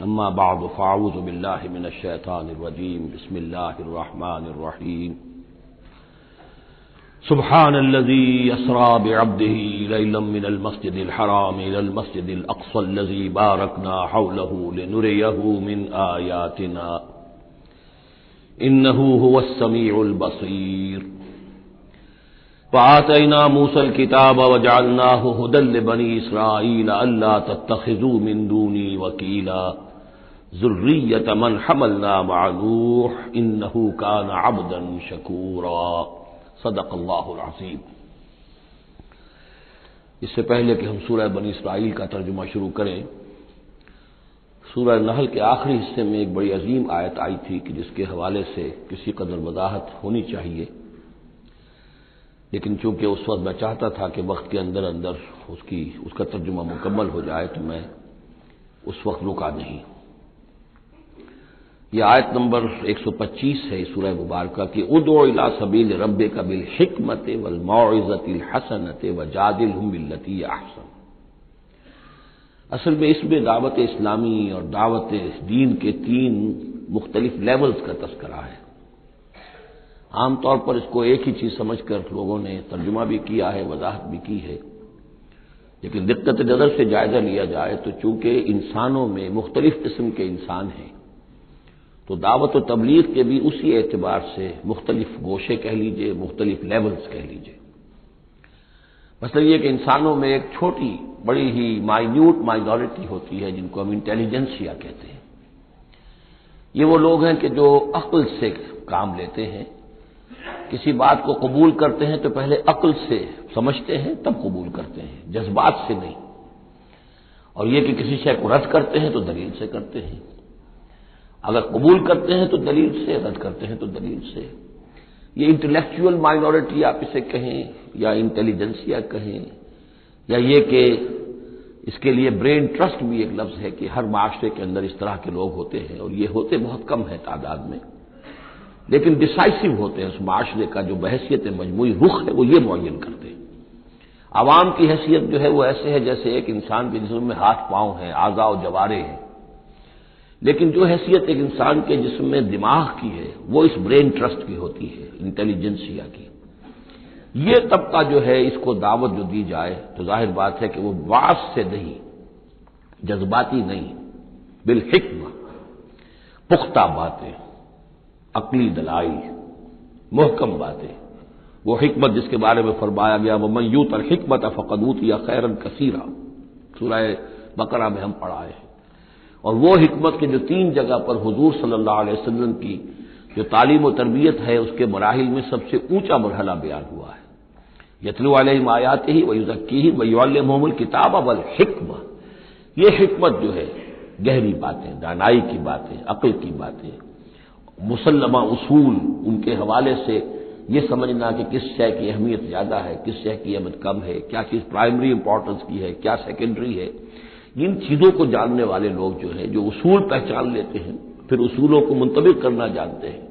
अम्मा बाद फ़ाउज़बिल्लिमिनशैतानरजीम बसमीम सुबहानल्लज़ी असरा बिअब्दिही लैलम मिनल मस्जिदिल हराम इलल मस्जिदिल अक़सल्लज़ी बारकना हौलहू लिनुरियहू मिन आयातिना इन्नहू हुवस समीउल बसीर फ़ातना मूसल किताब वजालना हदल बनी इसराइल अल्लाह तत्तखिजू मिन दूनी वकीला जुर्रियत मन हमलना मानूह इन्नहू कान अबदन शकूरा सदक़ल्लाज़ीम इससे पहले कि हम सूरह बनी इसराइल का तर्जुमा शुरू करें, सूरह नहल के आखिरी हिस्से में एक बड़ी अजीम आयत आई थी कि जिसके हवाले से किसी कदर वजाहत होनी चाहिए। लेकिन चूँकि उस वक्त मैं चाहता था कि वक्त के अंदर अंदर उसकी, उसका तर्जुमा मुकम्मल हो जाए तो मैं उस वक्त रुका नहीं। यह आयत नंबर 125 है सूरह मुबारक की उदो इला सबील रब का बिल हिकमत वल मोज़त हसनत व जादिल बिल्लती अहसन. असल में इसमें दावत इस्लामी और दावत दीन के तीन मुख्तलिफ़ लेवल्स का तस्करा है। आमतौर पर इसको एक ही चीज़ समझकर लोगों ने तर्जुमा भी किया है, वजाहत भी की है। लेकिन दिक्कत नज़र से जायजा लिया जाए तो चूँकि इंसानों में मुख्तलिफ़ किस्म के इंसान हैं तो दावत और तबलीग के भी उसी एतबार से मुख्तलिफ़ गोशे कह लीजिए, मुख्तलिफ़ लेवल्स कह लीजिए। मतलब ये कि इंसानों में एक छोटी, बड़ी ही माइन्यूट माइनॉरिटी होती है, जिनको हम इंटेलिजेंसिया कहते हैं। ये वो लोग हैं कि जो अक्ल से काम लेते हैं। किसी बात को कबूल करते हैं तो पहले अक्ल से समझते हैं, तब कबूल करते हैं। जज्बात से नहीं। और ये कि किसी शय को रद्द करते हैं तो दलील से करते हैं। अगर कबूल करते हैं तो दलील से, रद्द करते हैं तो दलील से। ये इंटेलेक्चुअल माइनॉरिटी आप इसे कहें, या इंटेलिजेंसिया कहें, या ये कि इसके लिए ब्रेन ट्रस्ट भी एक लफ्ज है कि हर माशरे के अंदर इस तरह के लोग होते हैं, और ये होते बहुत कम है तादाद में। लेकिन डिसाइसिव होते हैं उस माशरे का जो बहसीत मजमू रुख है, वो ये मुन करते हैं। आवाम की हैसियत जो है वो ऐसे है जैसे एक इंसान के जिसम हाथ पाँव हैं आजा जवारे हैं। लेकिन जो हैसियत एक इंसान के जिसम में दिमाग की है, वो इस ब्रेन ट्रस्ट की होती है इंटेलिजेंसिया की। ये तबका जो है, इसको दावत जो दी जाए तो ज़ाहिर बात है कि वो वास से नहीं, जज्बाती नहीं बिल हिक्म पुख्ता बातें, अकली दलाई, मोहकम बातें। वो हिकमत जिसके बारे में फरमाया गया वो मयूत और हिकमत फ़कदूत या खैरन कसीरा। सुराय बकरा में हम पढ़ाए हैं। और वो हमत के जो तीन जगह पर हजूर अलैहि वसल्लम की जो तालीम और तरबियत है, उसके मराहल में सबसे ऊँचा मरहला बयान हुआ है। यतलु आयात ही वयुजक्की ही वयुल्लमल किताब अवल हिक्म। ये हिकमत जो है, गहरी बातें, दानाई की बातें, अक्ल की बातें मुसलमा उसूल उनके हवाले से ये समझना कि किस शय की अहमियत ज़्यादा है, किस शय की अहमियत कम है, क्या चीज़ प्राइमरी इंपॉर्टेंस की है, क्या सेकेंडरी है। इन चीज़ों को जानने वाले लोग जो है, जो उसूल पहचान लेते हैं, फिर उसूलों को मुंतबिक करना जानते हैं।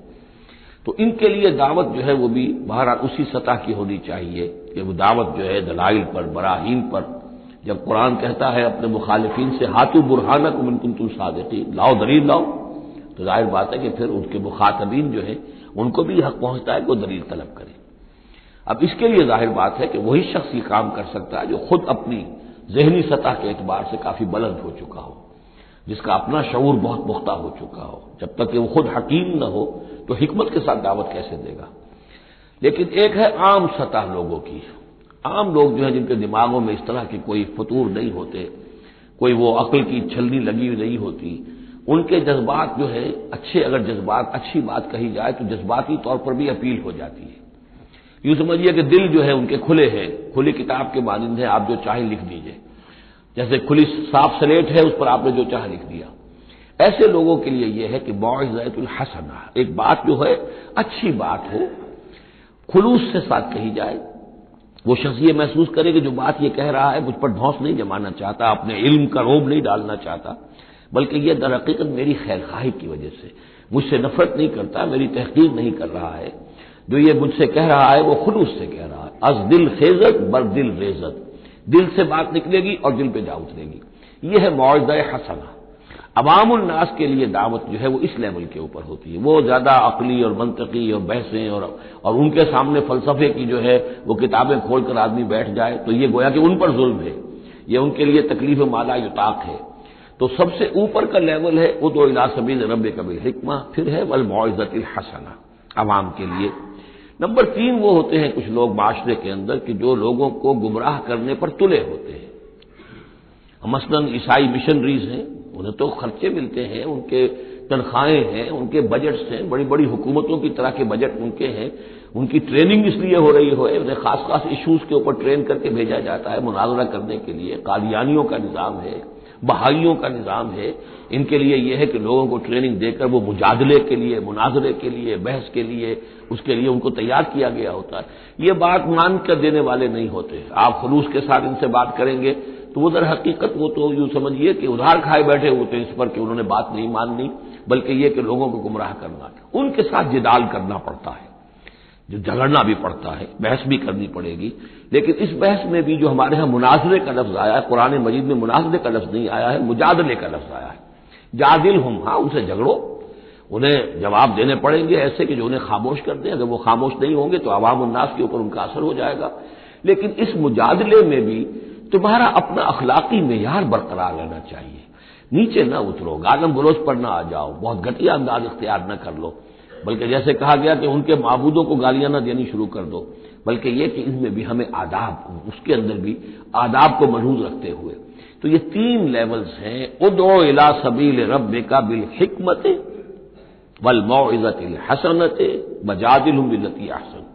तो इनके लिए दावत जो है वो भी बहरहाल उसी सतह की होनी चाहिए कि वो दावत जो है दलाइल पर, बराहीन पर, जब कुरान कहता है, अपने मुखालिफिन से हाथू बुरहानक उनकुन तुम सादकी लाओ दलील लाओ तो ज़ाहिर बात है कि फिर उनके मुखातबीन जो है, उनको भी हक पहुँचता है कि वो दलील तलब करें। अब इसके लिए ज़ाहिर बात है कि वही शख्स ये काम कर सकता है जो खुद अपनी जहनी सतह के एतबार से काफ़ी बुलंद हो चुका हो, जिसका अपना शूर बहुत पुख्ता हो चुका हो। जब तक कि वो खुद हकीम न हो तो हिकमत के साथ दावत कैसे देगा? लेकिन एक है आम सतह लोगों की। आम लोग जो है, जिनके दिमागों में इस तरह के कोई फतूर नहीं होते, कोई वो अकल की छलनी लगी हुई नहीं होती, उनके जज्बात जो है, अच्छे अगर जज्बात, अच्छी बात कही जाए तो जज्बाती तौर पर भी अपील हो जाती है। यूँ समझिए कि दिल जो है, उनके खुले हैं, खुली किताब के मानंद है, आप जो चाहे लिख दीजिए। जैसे खुली साफ़ स्लेट है, उस पर आपने जो चाहे लिख दिया। ऐसे लोगों के लिए यह है कि बौजैतुल हसना, एक बात जो है, अच्छी बात हो। खुलूस से साथ कही जाए। वो शख्स ये महसूस करे कि जो बात ये कह रहा है, मुझ पर धौस नहीं जमाना चाहता, अपने इल्म का रोब नहीं डालना चाहता, बल्कि यह दर मेरी खैर खाही की वजह से। मुझसे नफरत नहीं करता, मेरी तहकीर नहीं कर रहा है। जो ये मुझसे कह रहा है, वो खुलूस से कह रहा है। अज दिल खेजत, बर दिल रेजत। दिल से बात निकलेगी और दिल पे जा उतरेगी ये है मुआवजा हसना। अवामुलनास के लिए दावत जो है वो इस लेवल के ऊपर होती है। वो ज़्यादा अकली और मंतकी और बहसें और और उनके सामने फलसफे की जो है वो किताबें खोलकर आदमी बैठ जाए तो ये गोया कि उन पर जुल्म है। ये उनके लिए तकलीफ़ माला युताक है। तो सबसे ऊपर का लेवल है वो दो इला रब कबिल हिकमा, फिर है वल मुआजत हसना। अवाम के लिए नंबर तीन वो होते हैं कुछ लोग माशरे के अंदर कि जो लोगों को गुमराह करने पर तुले होते हैं। मसलन ईसाई मिशनरीज हैं, उन्हें तो खर्चे मिलते हैं, उनके तनख्वाहें हैं, उनके बजट्स हैं बड़ी बड़ी हुकूमतों की तरह के बजट उनके हैं। उनकी ट्रेनिंग इसलिए हो रही हो, उन्हें खास खास इश्यूज़ के ऊपर ट्रेन करके भेजा जाता है मुनाजरा करने के लिए। कादियानियों का निज़ाम है। बहाइयों का निज़ाम है। इनके लिए यह है कि लोगों को ट्रेनिंग देकर वो मुजादले के लिए, मुनाजरे के लिए, बहस के लिए, उसके लिए उनको तैयार किया गया होता है। ये बात मान कर देने वाले नहीं होते। आप खलूस के साथ इनसे बात करेंगे तो वो दर हकीकत वो तो यूँ समझिए कि उधार खाए बैठे होते इस पर कि उन्होंने बात नहीं माननी, बल्कि ये कि लोगों को गुमराह करना, उनके साथ जिदाल करना पड़ता है। जो झगड़ना भी पड़ता है, बहस भी करनी पड़ेगी। लेकिन इस बहस में भी जो हमारे यहाँ मुनाजरे का लफ्ज आया है, कुरान मजीद में मुनाजरे का लफ्ज नहीं आया है, मुजादले का लफ्ज आया है। जादिल हम हाँ उनसे झगड़ो। उन्हें जवाब देने पड़ेंगे ऐसे कि जो उन्हें खामोश कर दें। अगर वो खामोश नहीं होंगे तो आवाम उन्नास के ऊपर उनका असर हो जाएगा। लेकिन इस मुजादले में भी तुम्हारा अपना अखलाकी मैार बरकरार रहना चाहिए। नीचे न उतरो गालम गलोच पर न आ जाओ। बहुत घटिया अंदाज इख्तियार न कर लो। बल्कि जैसे कहा गया कि उनके मबूदों को गालियाँ न देनी शुरू कर दो, बल्कि यह कि इनमें भी हमें आदाब, उसके अंदर भी आदाब को मलूज रखते हुए। तो ये तीन लेवल्स हैं, उदो इला सबील रब का बिल हिकमत वल मोइजत हसनत बजादिल हसन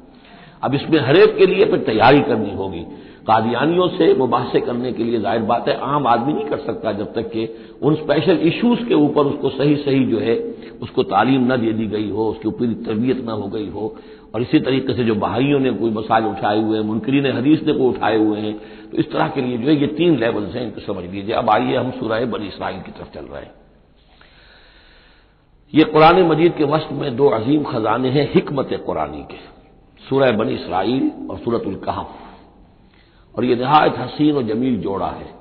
अब इसमें हरेक के लिए फिर तैयारी करनी होगी। कादियानियों से मुबासे करने के लिए ज़ाहिर बात है, आम आदमी नहीं कर सकता जब तक कि उन स्पेशल इश्यूज़ के ऊपर उसको सही सही जो है, उसको तालीम न दे दी गई हो, उसकी ऊपर तरबियत न हो गई हो। और इसी तरीके से जो बहाइयों ने कोई मसाज उठाए हुए हैं, मुनकरीन हदीस ने कोई उठाए हुए हैं तो इस तरह के लिए जो है, ये तीन लेवल्स हैं, इनको समझ लीजिए। अब आइए हम सुराह बनी इसराइल की तरफ़ चल रहे हैं। ये कुरान मजीद के वस्त में दो अजीम खजाने हैं, हिकमत कुरानी के। सूरह बनी इसराइल और सूरत कहफ। और ये नहायत हसीन और जमील जोड़ा है।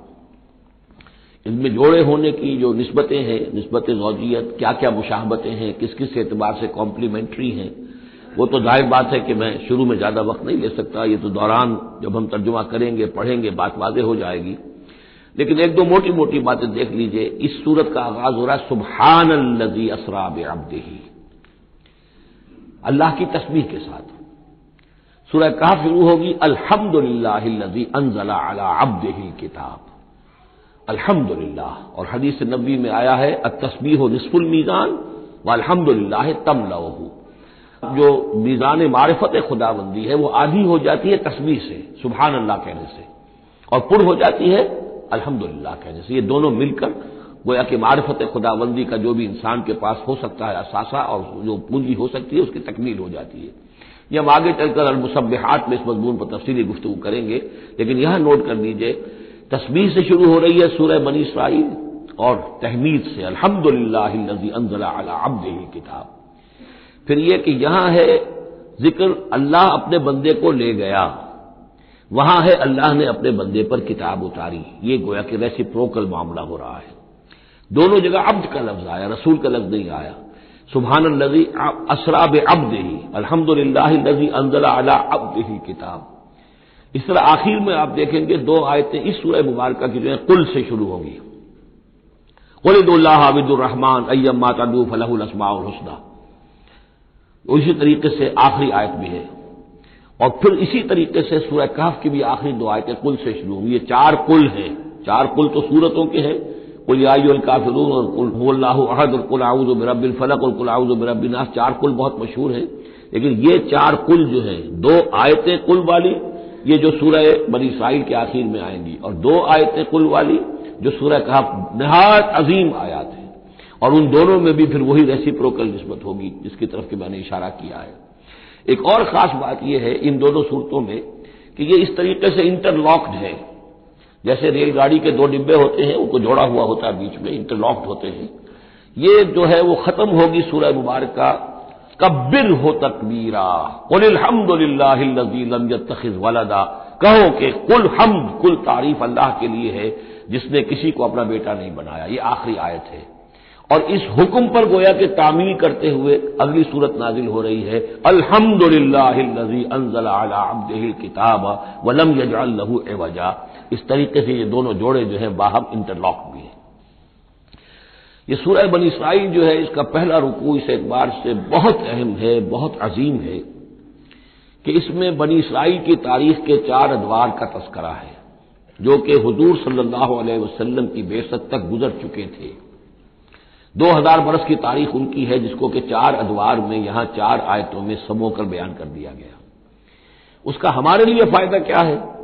इनमें जोड़े होने की जो नस्बतें हैं, नस्बत जौजियत क्या क्या मुशाहबतें हैं किस किस एतबार से कॉम्प्लीमेंट्री हैं, वो तो ज़ाहिर बात है कि मैं शुरू में ज़्यादा वक्त नहीं ले सकता। ये तो दौरान जब हम तर्जुमा करेंगे, पढ़ेंगे, बात वाजे हो जाएगी। लेकिन एक दो मोटी मोटी बातें देख लीजिए। इस सूरत का आगाज़ हो रहा है सुबहान असराब अब्दही। अल्लाह की तस्वीर के साथ। सूरह कहा शुरू होगी, अल्हम्दुलिल्लाहिल्लज़ी अनजला अला अब्दिही किताब। अल्हम्दुलिल्लाह। और हदीस नबी में आया है तस्बीह निसफुल मीजान व अल्हम्दुलिल्लाह तम लहू जो मीजान मारिफत खुदाबंदी है, वो आधी हो जाती है तस्बीह से सुबहान अल्लाह कहने से। और पुर हो जाती है, अल्हम्दुलिल्लाह कहने से। ये दोनों मिलकर, गोया कि मारिफत खुदाबंदी का जो भी इंसान के पास हो सकता है असासा, और जो पूंजी हो सकती है, उसकी तकमील हो जाती है। ये हम आगे चलकर अलमुसबहात में इस मजमून पर तफसीली गुफ्तु करेंगे। लेकिन यहाँ नोट कर लीजिए तस्वीर से शुरू हो रही है सूरह बनी इसराइल और तहमीद से, अल्हम्दुलिल्लाही अनजला अब्द किताब। फिर यह कि यहाँ है ज़िक्र, अल्लाह अपने बंदे को ले गया। वहाँ है अल्लाह ने अपने बंदे पर किताब उतारी। ये गोया कि रेसिप्रोकल मामला हो रहा है। दोनों जगह अब्द का लफ्ज आया, रसूल का लफ्ज नहीं आया। सुबहान लजी असराब अब्द ही अलहमदुल्लाजी अंजला अला अब्द ही किताब। इस तरह आखिर में आप देखेंगे दो आयतें इस सूरह मुबारक की जो है, कुल से शुरू होंगी। वलिदुल्लाबिदुलरहमान अय्यम मातदू फलहुलस्माउलहसना इसी तरीके से आखिरी आयत भी है। और फिर इसी तरीके से सूर्य कहफ की भी आखिरी दो आयतें कुल से शुरू हुई ये चार कुल हैं। चार कुल तो सूरतों के हैं कुल यायुल काफिरून और कुल अहद और कुल आउज बिरबिल फलक और कुल आउज बिरबिनास चार कुल बहुत मशहूर है लेकिन ये चार कुल जो है दो आयतें कुल वाली ये जो सूरह बनी इसराइल के आखिर में आएँगी और दो आयतें कुल वाली जो सूरह कहा नहायत अजीम आयात है और उन दोनों में भी फिर वही रेसिप्रोकल नस्बत होगी जिसकी तरफ़ के मैंने इशारा किया है एक और खास बात यह है इन दोनों सूरतों में कि ये इस तरीके से इंटरलॉक्ड है जैसे रेलगाड़ी के दो डिब्बे होते हैं, उनको जोड़ा हुआ होता है बीच में इंटरलॉक्ड होते हैं। ये जो है, वो खत्म होगी सूरह मुबारक का। कब्बिर हो तकबीरा। वलदा। कहो कि कुल हमद, कुल तारीफ़ अल्लाह के लिए है, जिसने किसी को अपना बेटा नहीं बनाया। ये आखिरी आयत है। और इस हुक्म पर गोया के तामील करते हुए अगली सूरत नाजिल हो रही है। अल्हम्दुलिल्लाहिल्लज़ी अंज़ल अला अब्दिहिल किताब वलम यजअल लहू एवजा इस तरीके से ये दोनों जोड़े जो है बाहम इंटरलॉक भी हैं। ये सूरह बनी इसराइल जो है, इसका पहला रुकू, इस एतबार से बहुत अहम है, बहुत अजीम है कि इसमें बनी इसराइल की तारीख के चार अदवार का तस्करा है, जो कि हजूर सल्लल्लाहु अलैहि वसल्लम की बेसत तक गुजर चुके थे। दो हज़ार बरस की तारीख उनकी है, जिसको कि चार अदवार में, यहाँ चार आयतों में समोकर बयान कर दिया गया। उसका हमारे लिए फ़ायदा क्या है?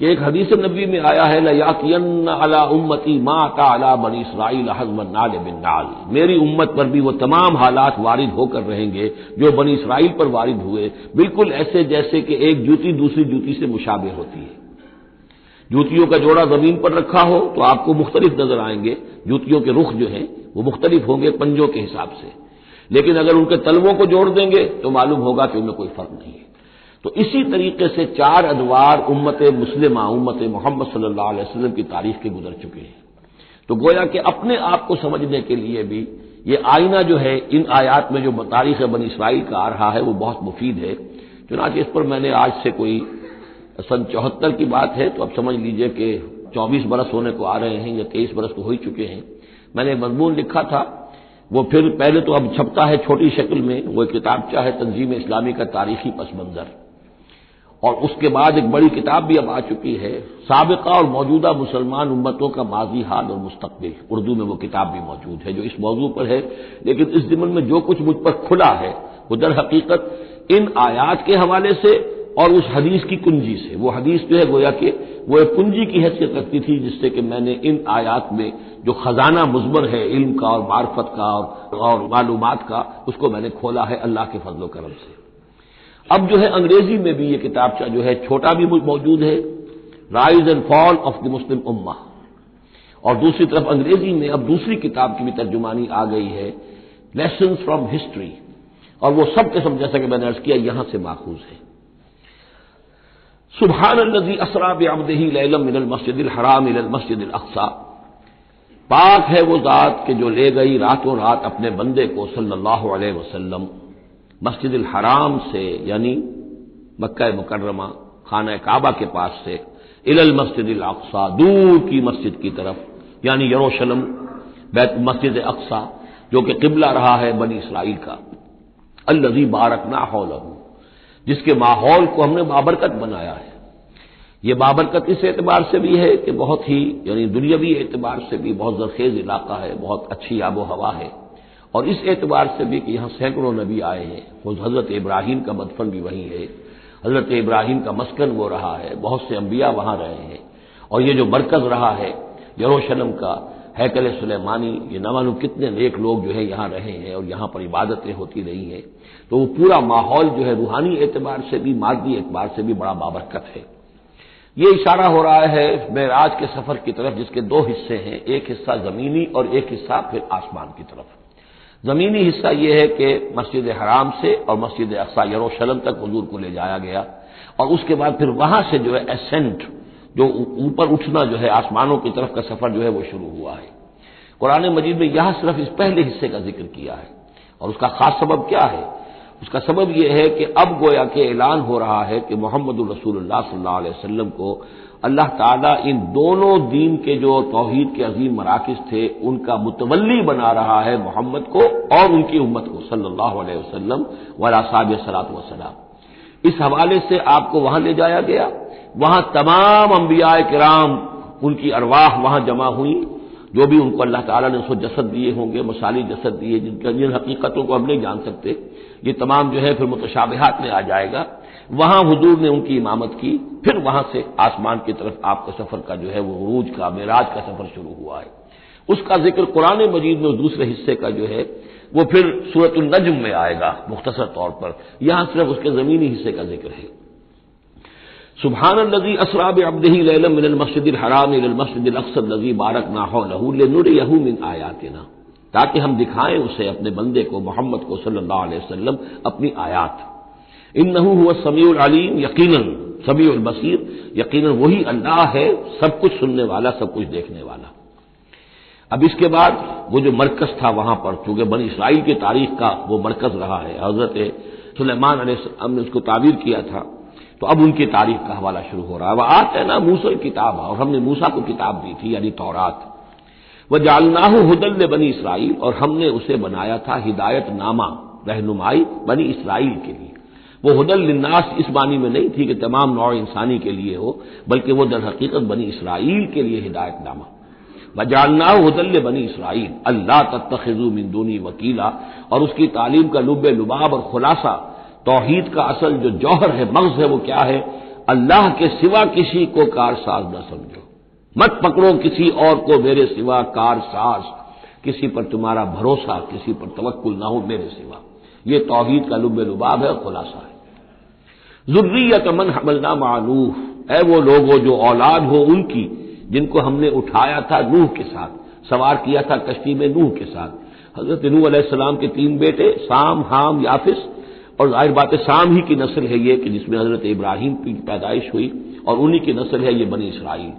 कि एक हदीस नबी में आया है लयाकियन अला उम्मती माता अला बनी इसराइल नाल बिन नाल। मेरी उम्मत पर भी वो तमाम हालात वारिद होकर रहेंगे, जो बनी इसराइल पर वारिद हुए। बिल्कुल ऐसे जैसे कि एक जूती दूसरी जूती से मुशाबे होती है। जूतियों का जोड़ा ज़मीन पर रखा हो तो आपको मुख्तलिफ़ नज़र आएँगे। जूतियों के रुख जो हैं, वो मुख्तलिफ़ होंगे पंजों के हिसाब से। लेकिन अगर उनके तलवों को जोड़ देंगे तो मालूम होगा कि उनमें कोई फ़र्क नहीं है। तो इसी तरीके से चार अदवार उम्मत मुस्लिमा, उम्मत मोहम्मद सल्लल्लाहु अलैहि वसल्लम की तारीख के गुजर चुके हैं। तो गोया कि अपने आप को समझने के लिए भी ये आईना जो है, इन आयात में जो तारीख बनी इसराइल का आ रहा है, वो बहुत मुफीद है। चुनाच इस पर मैंने आज से कोई सन चौहत्तर की बात है तो अब समझ लीजिए कि चौबीस बरस होने को आ रहे हैं या तेईस बरस को हो ही चुके हैं। मैंने मजमून लिखा था, वो फिर पहले तो अब छपता है छोटी शक्ल में, वो एक किताब चाहे तंजीम इस्लामी का तारीखी पस मंजर और उसके बाद एक बड़ी किताब भी अब आ चुकी है, सबका और मौजूदा मुसलमान उम्मतों का माजी हाल और मुस्तबिल उर्दू में वो किताब भी मौजूद है, जो इस मौजू पर है, लेकिन इस दिमन में जो कुछ मुझ पर खुला है, वो दर हकीकत इन आयात के हवाले से और उस हदीस की कुंजी से। वो हदीस जो है गोया कि वो एक कुंजी की हैसियत रखती थी जिससे कि मैंने इन आयात में जो खजाना मुजमर है इल्म का और मार्फत का और, और मालूम का उसको मैंने खोला है अल्लाह के फजलो करम से। अब जो है अंग्रेज़ी में भी ये किताबचा जो है छोटा भी मौजूद है rise and fall of the Muslim उम्मा और दूसरी तरफ़ अंग्रेज़ी में अब दूसरी किताब की भी तर्जुमानी आ गई है लेसन फ्रॉम हिस्ट्री और वो सब के जैसा कि मैंने अर्ज़ किया यहाँ से माखूज है। सुबहान नजी असरा बेअबदही लैलम मस्जिद हराम मस्जिद अक्सा। पाक है वो जात के जो ले गई रातों रात अपने बंदे को सल्लल्लाहु अलैहि वसल्लम मस्जिद हराम से, यानी मक्का मुकर्रमा, खाना काबा के पास से, इलल मस्जिद अक्सा, दूर की मस्जिद की तरफ़, यानी यरूशलम, बैत मस्जिद अक्सा, जो कि किबला रहा है बनी इसराइल का। अल्लजी बारक ना हौलहू। जिसके माहौल को हमने बाबरकत बनाया है। ये बाबरकत इस एतबार से भी है कि बहुत ही, यानी दुनियावी एतबार से भी बहुत जरखेज इलाका है, बहुत अच्छी आबो हवा है। और इस एतबार से भी कि यहाँ सैकड़ों नबी आए हैं। हज़रत इब्राहिम का मदफन भी वहीं है। हज़रत इब्राहिम का मस्कन वो रहा है। बहुत से अंबिया वहाँ रहे हैं। और ये जो मरकज रहा है, यरूशलम का हैकल सुलेमानी, ये न मालूम कितने नेक लोग जो है यहाँ रहे हैं और यहाँ पर इबादतें होती रही हैं। तो वो पूरा माहौल जो है रूहानी एतबार से भी मादी एतबार से भी बड़ा बाबरकत है। ये इशारा हो रहा है मेराज के सफ़र की तरफ़, जिसके दो हिस्से हैं, एक हिस्सा जमीनी और एक हिस्सा फिर आसमान की तरफ़। जमीनी हिस्सा यह है कि मस्जिद हराम से और मस्जिद अक्सा यरूशलम तक हजूर को ले जाया गया और उसके बाद फिर वहाँ से जो है एसेंट जो ऊपर उठना जो है, आसमानों की तरफ़ का सफ़र जो है, वो शुरू हुआ है। कुरान मजीद में यह सिर्फ़ इस पहले हिस्से का ज़िक्र किया है। और उसका खास सबब क्या है? उसका सबब यह है कि अब गोया के ऐलान हो रहा है कि मोहम्मद रसूलुल्लाह सल्लल्लाहु अलैहि को अल्लाह ताला इन दोनों दीन के जो तोहहीद के अजीम मराकज थे, उनका मुतवली बना रहा है मोहम्मद को और उनकी उम्मत को सल्लल्लाहु अलैहि वसल्लम वलासाब सलात वसलाम इस हवाले से आपको वहाँ ले जाया गया। वहाँ तमाम अंबिया कराम, उनकी अरवाह वहाँ जमा हुई। जो भी उनको अल्लाह ताला ने उसको जसद दिए होंगे, मसाली जसद दिए, जिनका जिन हकीकतों को हम नहीं जान सकते, ये तमाम जो है फिर मुतशाबहात में आ जाएगा। वहाँ हजूर ने उनकी इमामत की, फिर वहाँ से आसमान की तरफ़ आपका सफ़र का जो है वो रूज का, मेराज का सफ़र शुरू हुआ है। उसका ज़िक्र कुरान मजीद में दूसरे हिस्से का जो है, वो फिर सूरत नजम में आएगा, मुख्तसर तौर पर। यहाँ सिर्फ़ उसके जमीनी हिस्से का ज़िक्र है। सुबहान नजी असराब अब्दही मस्जिद हराम मस्जिद अक्सर नजी बारक नाहो लहू नुर यहू मिन आयातना। ताकि हम दिखाएँ उसे अपने बंदे को, मोहम्मद को सल्लल्लाहु अपनी आयात। इन नहू हुआ समीउल अलीम, यकीनन, समीउल बसीर, यकीनन वही अल्लाह है, सब कुछ सुनने वाला, सब कुछ देखने वाला। अब इसके बाद वो जो मरकज था वहाँ पर, चूँकि बनी इसराइल की तारीख का वो मरकज रहा है, हज़रत सुलेमान ने उसको ताबीर किया था। तो अब उनकी तारीख का हवाला शुरू हो रहा है। वह है ना मूसल किताब और हमने मूसा को किताब दी थी, यानी तौरात। वह जालनाहू हुदल बनी इसराइल, और हमने उसे बनाया था हिदायत नामा रहनुमाई बनी इसराइल के लिए। वो हदल लिन्नास इस मानी में नहीं थी कि तमाम नौ इंसानी के लिए हो, बल्कि वो दर हकीकत बनी इसराइल के लिए हिदायत हिदायतनामा बजालना हदल बनी इसराइल, अल्लाह तत्खजू मिंदूनी वकीला, और उसकी तालीम का लुब लुबाब और खुलासा तोहहीद का असल जो जौहर है, मगज है, वो क्या है? अल्लाह के सिवा किसी को कारसाज न समझो। मत पकड़ो किसी और को मेरे सिवा कारसाज। किसी पर तुम्हारा भरोसा, किसी पर तवक्ल ना हो मेरे सिवा। ये तोहहीद का लुब लुबाब है खुलासा है। जुर्रियत मन हमलना मानूह है वो लोग हो जो औलाद हो उनकी, जिनको हमने उठाया था नूह के साथ। सवार किया था कश्ती में नूह के साथ। हज़रत नूह सलाम के तीन बेटे, साम, हाम, याफिस और ज़ाहिर बात शाम ही की नस्ल है ये कि जिसमें हज़रत इब्राहिम की पैदाइश हुई और उन्हीं की नस्ल है ये बनी इसराइल।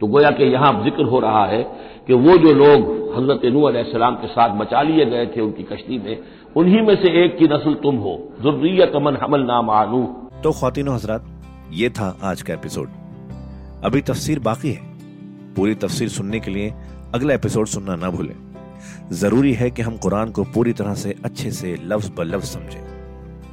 तो गोया कि यहाँ ज़िक्र हो रहा है कि वो जो लोग हज़रत नू सलाम के साथ बचा लिए गए थे उनकी कश्ती में, उन्हीं में से एक की नस्ल तुम हो। जुर्रियत मन हमल नाम आनू तो खातिन हजरात, ये था आज का एपिसोड। अभी तफसीर बाकी है। पूरी तफसीर सुनने के लिए अगला एपिसोड सुनना ना भूलें। ज़रूरी है कि हम कुरान को पूरी तरह से अच्छे से लफ्ज ब लफ्ज समझें।